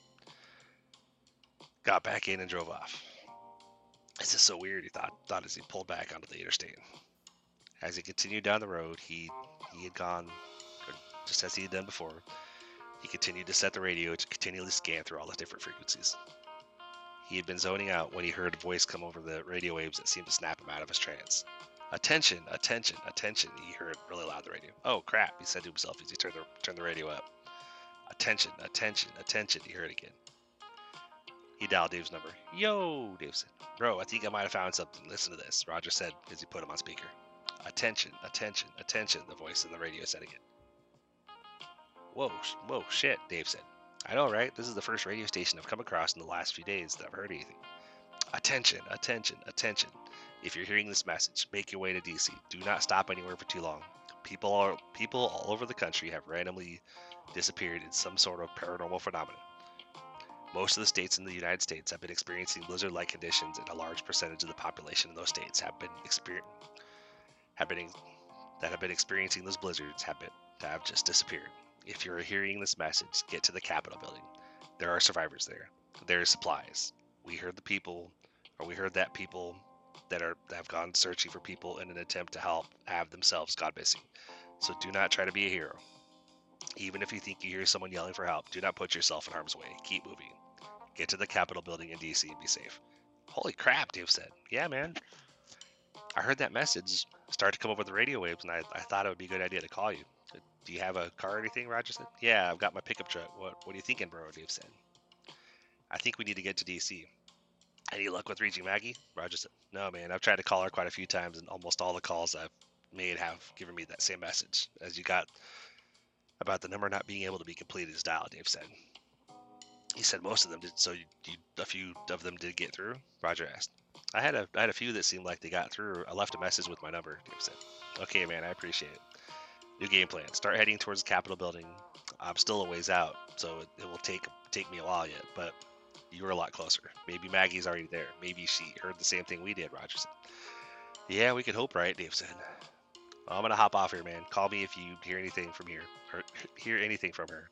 [SPEAKER 1] got back in and drove off. This is so weird, he thought thought as he pulled back onto the interstate. As he continued down the road, he he had gone just as he had done before. He continued to set the radio to continually scan through all the different frequencies. He had been zoning out when he heard a voice come over the radio waves that seemed to snap him out of his trance. Attention, attention, attention, he heard really loud the radio. Oh crap, he said to himself as he turned the, turned the radio up. Attention, attention, attention, he heard again. He dialed Dave's number. Yo, Dave said. Bro, I think I might have found something. Listen to this, Roger said as he put him on speaker. Attention, attention, attention, the voice in the radio said again. Whoa, whoa, shit, Dave said. I know, right? This is the first radio station I've come across in the last few days that I've heard anything. Attention, attention, attention. If you're hearing this message, make your way to DC. Do not stop anywhere for too long. People are people all over the country have randomly disappeared in some sort of paranormal phenomenon. Most of the states in the United States have been experiencing blizzard-like conditions, and a large percentage of the population in those states have been exper- have been that have been experiencing those blizzards have been have just disappeared. If you're hearing this message, get to the Capitol building. There are survivors there. There are supplies. We heard the people, or we heard that people that are that have gone searching for people in an attempt to help have themselves gone missing. So do not try to be a hero. Even if you think you hear someone yelling for help, do not put yourself in harm's way. Keep moving. Get to the Capitol building in DC and be safe. Holy crap, Dave said. Yeah, man. I heard that message start to come over the radio waves, and I, I thought it would be a good idea to call you. Do you have a car or anything? Roger said. Yeah, I've got my pickup truck. What What are you thinking, bro? Dave said. I think we need to get to DC. Any luck with reaching Maggie? Roger said. No, man. I've tried to call her quite a few times, and almost all the calls I've made have given me that same message as you got about the number not being able to be completed as dialed. Dave said. He said most of them did. So you, you, a few of them did get through. Roger asked. I had a I had a few that seemed like they got through. I left a message with my number. Dave said. Okay, man. I appreciate it. New game plan. Start heading towards the Capitol building. I'm still a ways out, so it, it will take take me a while yet, but you're a lot closer. Maybe Maggie's already there. Maybe she heard the same thing we did, Roger said. Yeah, we could hope, right? Dave said. Well, I'm gonna hop off here, man. Call me if you hear anything from here, or [LAUGHS] hear anything from her,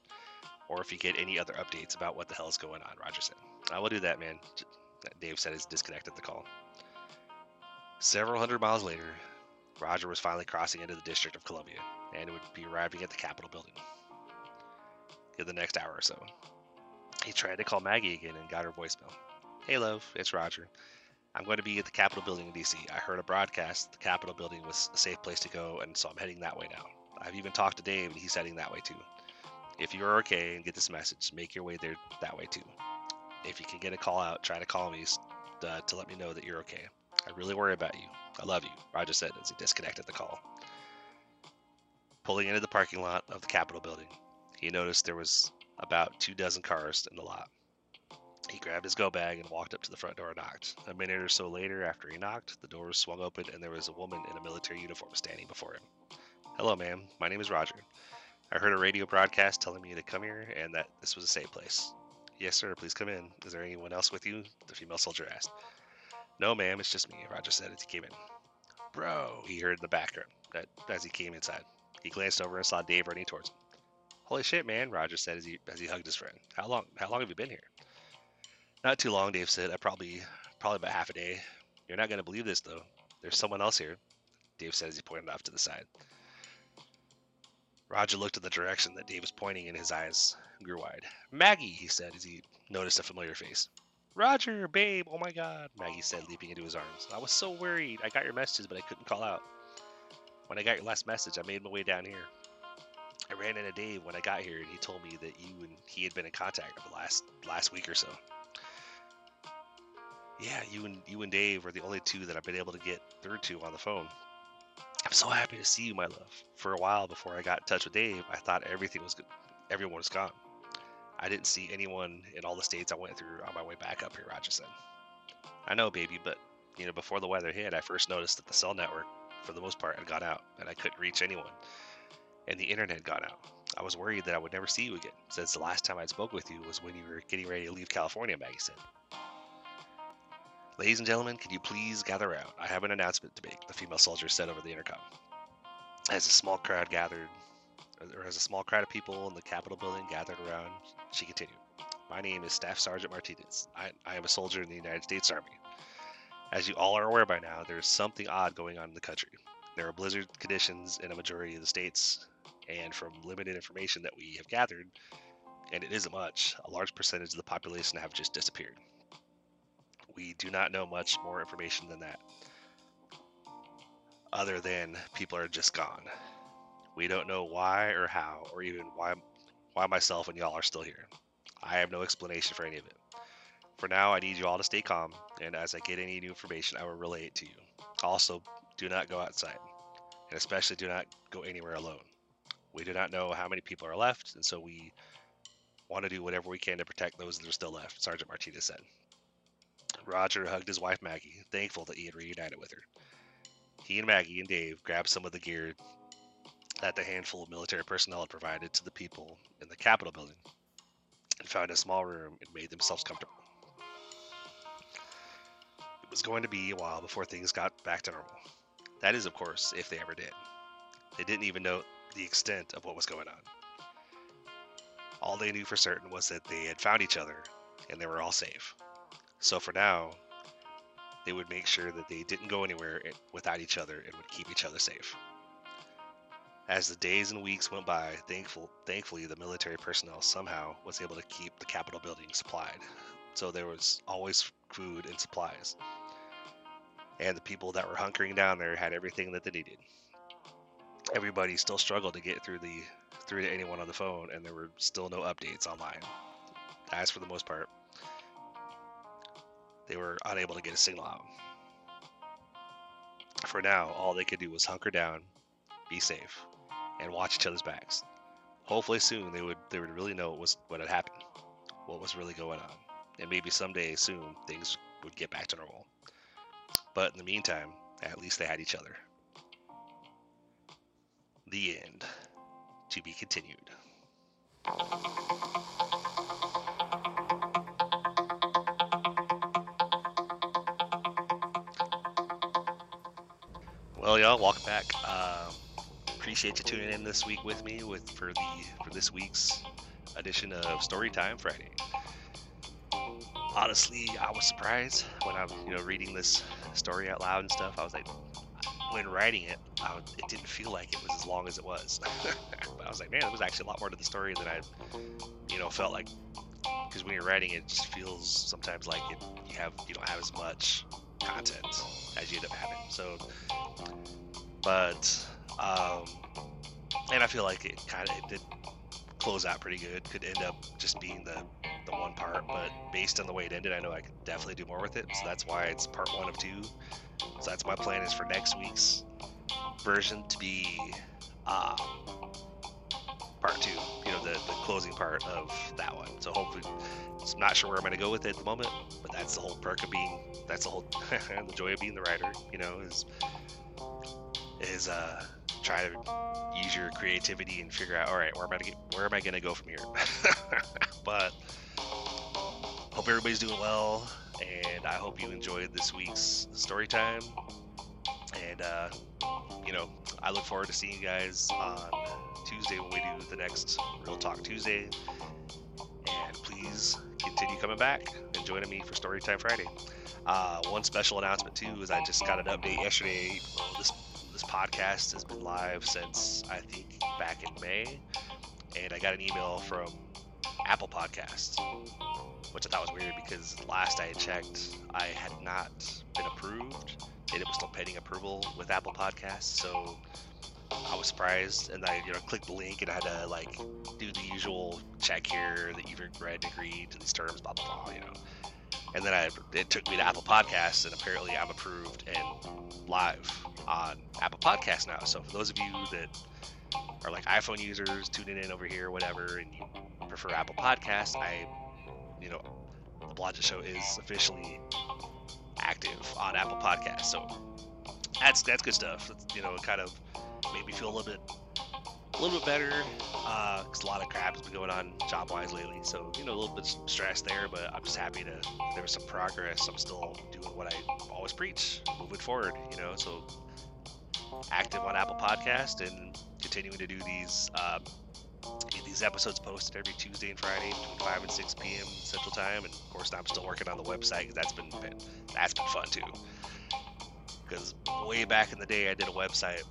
[SPEAKER 1] or if you get any other updates about what the hell is going on. Roger said. I will do that, man. Dave said as disconnected the call. Several hundred miles later, Roger was finally crossing into the District of Columbia and it would be arriving at the Capitol building in the next hour or so. He tried to call Maggie again and got her voicemail. Hey, love, it's Roger. I'm going to be at the Capitol building in DC. I heard a broadcast the Capitol building was a safe place to go, and so I'm heading that way now. I've even talked to Dave, and he's heading that way too. If you're okay and get this message, make your way there that way too. If you can get a call out, try to call me uh, to let me know that you're okay. I really worry about you. I love you, Roger said as he disconnected the call. Pulling into the parking lot of the Capitol building, he noticed there was about two dozen cars in the lot. He grabbed his go bag and walked up to the front door and knocked. A minute or so later, after he knocked, the door swung open and there was a woman in a military uniform standing before him. Hello, ma'am. My name is Roger. I heard a radio broadcast telling me to come here and that this was a safe place. Yes, sir. Please come in. Is there anyone else with you? The female soldier asked. No, ma'am. It's just me, Roger said as he came in. Bro, he heard in the background as he came inside. He glanced over and saw Dave running towards him. Holy shit, man! Roger said as he as he hugged his friend. How long? How long have you been here? Not too long, Dave said. I probably probably about half a day. You're not gonna believe this though. There's someone else here. Dave said as he pointed off to the side. Roger looked at the direction that Dave was pointing, and his eyes grew wide. Maggie, he said as he noticed a familiar face. Roger, babe, oh my god, Maggie said, leaping into his arms. I was so worried. I got your messages, but I couldn't call out. When I got your last message, I made my way down here. I ran into Dave when I got here, and he told me that you and he had been in contact over the last last week or so. Yeah, you and you and Dave are the only two that I've been able to get through to on the phone. I'm so happy to see you, my love. For a while before I got in touch with Dave, I thought everything was good. Everyone was gone. I didn't see anyone in all the states I went through on my way back up here, Roger. I know, baby, but you know, before the weather hit, I first noticed that the cell network, for the most part, had got out, and I couldn't reach anyone. And the internet got out. I was worried that I would never see you again, since the last time I spoke with you was when you were getting ready to leave California, Maggie said. Ladies and gentlemen, can you please gather around? I have an announcement to make, the female soldier said over the intercom. As a small crowd gathered, or as a small crowd of people in the Capitol building gathered around, she continued. My name is Staff Sergeant Martinez. I, I am a soldier in the United States Army. As you all are aware by now, there is something odd going on in the country. There are blizzard conditions in a majority of the states, and from limited information that we have gathered, and it isn't much, a large percentage of the population have just disappeared we do not know much more information than that. Other than people are just gone. We don't know why or how, or even why why myself and y'all are still here. I have no explanation for any of it. For now, I need you all to stay calm, and as I get any new information, I will relay it to you. Also, do not go outside, and especially do not go anywhere alone. We do not know how many people are left, and so we want to do whatever we can to protect those that are still left, Sergeant Martinez said. Roger hugged his wife Maggie, thankful that he had reunited with her. He and Maggie and Dave grabbed some of the gear that the handful of military personnel had provided to the people in the Capitol building and found a small room and made themselves comfortable. Was going to be a while before things got back to normal. That is, of course, if they ever did. They didn't even know the extent of what was going on. All they knew for certain was that they had found each other and they were all safe. So for now, they would make sure that they didn't go anywhere without each other and would keep each other safe. As the days and weeks went by, thankful, thankfully the military personnel somehow was able to keep the Capitol building supplied. So there was always food and supplies. And the people that were hunkering down there had everything that they needed. Everybody still struggled to get through the through to anyone on the phone, and there were still no updates online. As for the most part, they were unable to get a signal out. For now, all they could do was hunker down, be safe, and watch each other's backs. Hopefully soon they would they would really know what was what had happened, what was really going on, and maybe someday soon things would get back to normal. But in the meantime, at least they had each other. The end. To be continued. Well, y'all, welcome back. Uh, appreciate you tuning in this week with me with for the for this week's edition of Storytime Friday. Honestly, I was surprised when I'm you know reading this story out loud and stuff. I was like, when writing it, I, it didn't feel like it was as long as it was. [LAUGHS] but I was like, man, there was actually a lot more to the story than I, you know, felt like. Because when you're writing, it just feels sometimes like it, you have you don't have as much content as you end up having. So but um, and I feel like it kind of did close out pretty good. Could end up just being the the one part, but based on the way it ended, I know I could definitely do more with it. So that's why it's part one of two. So that's my plan is for next week's version to be uh, part two. You know, the the closing part of that one. So hopefully, I'm not sure where I'm going to go with it at the moment, but that's the whole perk of being. That's the whole [LAUGHS] the joy of being the writer. You know, is is uh, try to use your creativity and figure out, all right, where am I get, where am I gonna go from here? [LAUGHS] but hope everybody's doing well, and I hope you enjoyed this week's story time. And uh, you know, I look forward to seeing you guys on Tuesday when we do the next Real Talk Tuesday. And please continue coming back and joining me for Story Time Friday. Uh, one special announcement too is I just got an update yesterday. Well, this this podcast has been live since I think back in May, and I got an email from Apple Podcasts, which I thought was weird because last I checked, I had not been approved, and it was still pending approval with Apple Podcasts. So I was surprised, and I you know clicked the link and I had to like do the usual check here that you've read and agreed to these terms, blah blah blah, you know. And then I, it took me to Apple Podcasts, and apparently I'm approved and live on Apple Podcasts now. So for those of you that are like iPhone users tuning in over here, whatever, and you prefer Apple Podcasts, I, you know, the Blodgett Show is officially active on Apple Podcasts. So that's that's good stuff. That's, you know, it kind of made me feel a little bit a little bit better because uh, a lot of crap has been going on job wise lately. So you know, a little bit stressed there, but I'm just happy to there was some progress. I'm still doing what I always preach, moving forward. You know, so active on Apple Podcast and continuing to do these. Uh, these episodes posted every Tuesday and Friday between 5 and 6 p.m. Central Time, and of course, I'm still working on the website because that's been that's been fun too. Because way back in the day, I did a website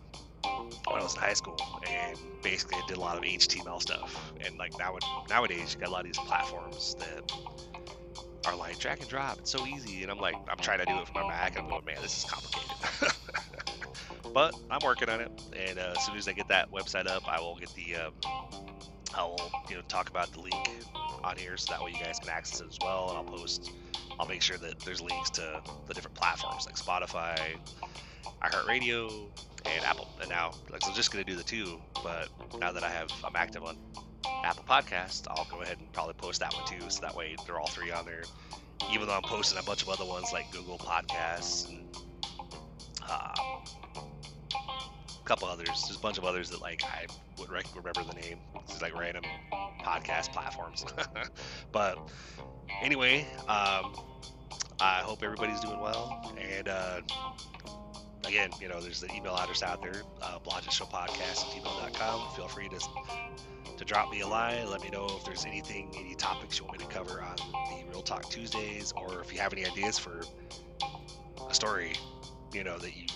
[SPEAKER 1] when I was in high school, and basically I did a lot of HTML stuff. And like now, nowadays, you got a lot of these platforms that are like drag and drop. It's so easy, and I'm like, I'm trying to do it for my Mac, and I'm going, man, this is complicated. [LAUGHS] but I'm working on it, and uh, as soon as I get that website up, I will get the, um, I will you know talk about the link on here, so that way you guys can access it as well, and I'll post. I'll make sure that there's links to the different platforms like Spotify, iHeartRadio, and Apple. And now, like, I'm just gonna do the two, but now that I have, I'm active on Apple Podcast, I'll go ahead and probably post that one too, so that way they're all three on there. Even though I'm posting a bunch of other ones like Google Podcasts and uh, couple others, there's a bunch of others that like I would rec- remember the name. It's like random podcast platforms. [LAUGHS] but anyway, um, I hope everybody's doing well, and uh, again, you know, there's the email address out there, uh. Feel free to to drop me a line. Let me know if there's anything, any topics you want me to cover on the Real Talk Tuesdays, or if you have any ideas for a story, you know, that you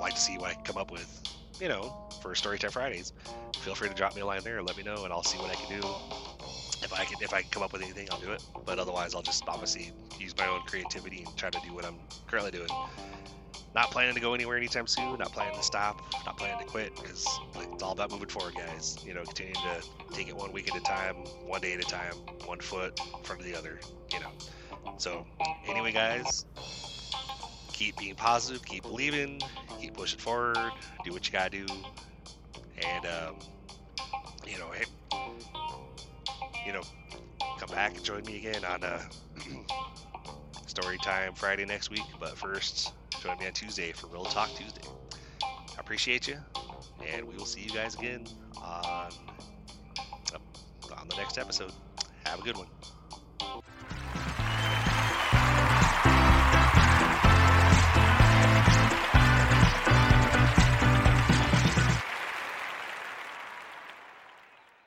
[SPEAKER 1] like to see what I come up with, you know, for Storytime Fridays. Feel free to drop me a line there. Let me know, and I'll see what I can do. If I can, if I can come up with anything, I'll do it. But otherwise, I'll just obviously use my own creativity and try to do what I'm currently doing not planning to go anywhere anytime soon. Not planning to stop. Not planning to quit because it's all about moving forward, guys. You know, continuing to take it one week at a time, one day at a time, one foot in front of the other. You know. So anyway, guys, keep being positive, keep believing, keep pushing forward, do what you gotta do, and um, you know, hey, you know, come back and join me again on uh, [CLEARS THROAT] story time Friday next week. But first, join me on Tuesday for Real Talk Tuesday. I appreciate you, and we will see you guys again on, on the next episode. Have a good one.